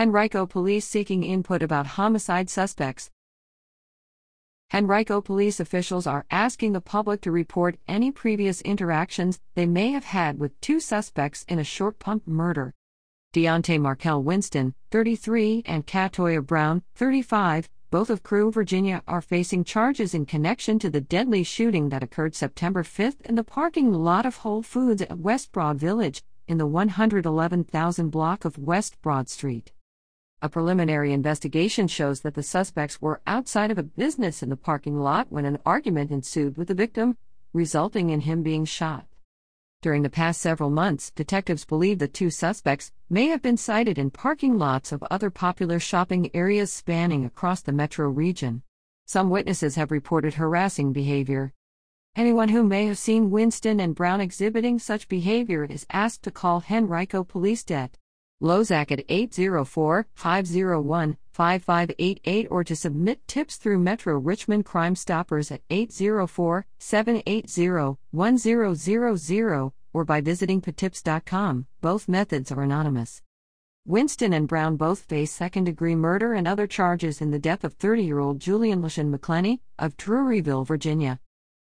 Henrico police seeking input about homicide suspects. Henrico police officials are asking the public to report any previous interactions they may have had with two suspects in a short pump murder. Deontae Marquel Winston, 33, and Katoya Brown, 35, both of Crewe, Virginia, are facing charges in connection to the deadly shooting that occurred September 5 in the parking lot of Whole Foods at West Broad Village, in the 111,000 block of West Broad Street. A preliminary investigation shows that the suspects were outside of a business in the parking lot when an argument ensued with the victim, resulting in him being shot. During the past several months, detectives believe the two suspects may have been sighted in parking lots of other popular shopping areas spanning across the metro region. Some witnesses have reported harassing behavior. Anyone who may have seen Winston and Brown exhibiting such behavior is asked to call Henrico Police Det. Lozak at 804 501 5588 or to submit tips through Metro Richmond Crime Stoppers at 804 780 1000 or by visiting patips.com. Both methods are anonymous. Winston and Brown both face second degree murder and other charges in the death of 30 year old Julian LaShawn McClenny of Drewryville, Virginia.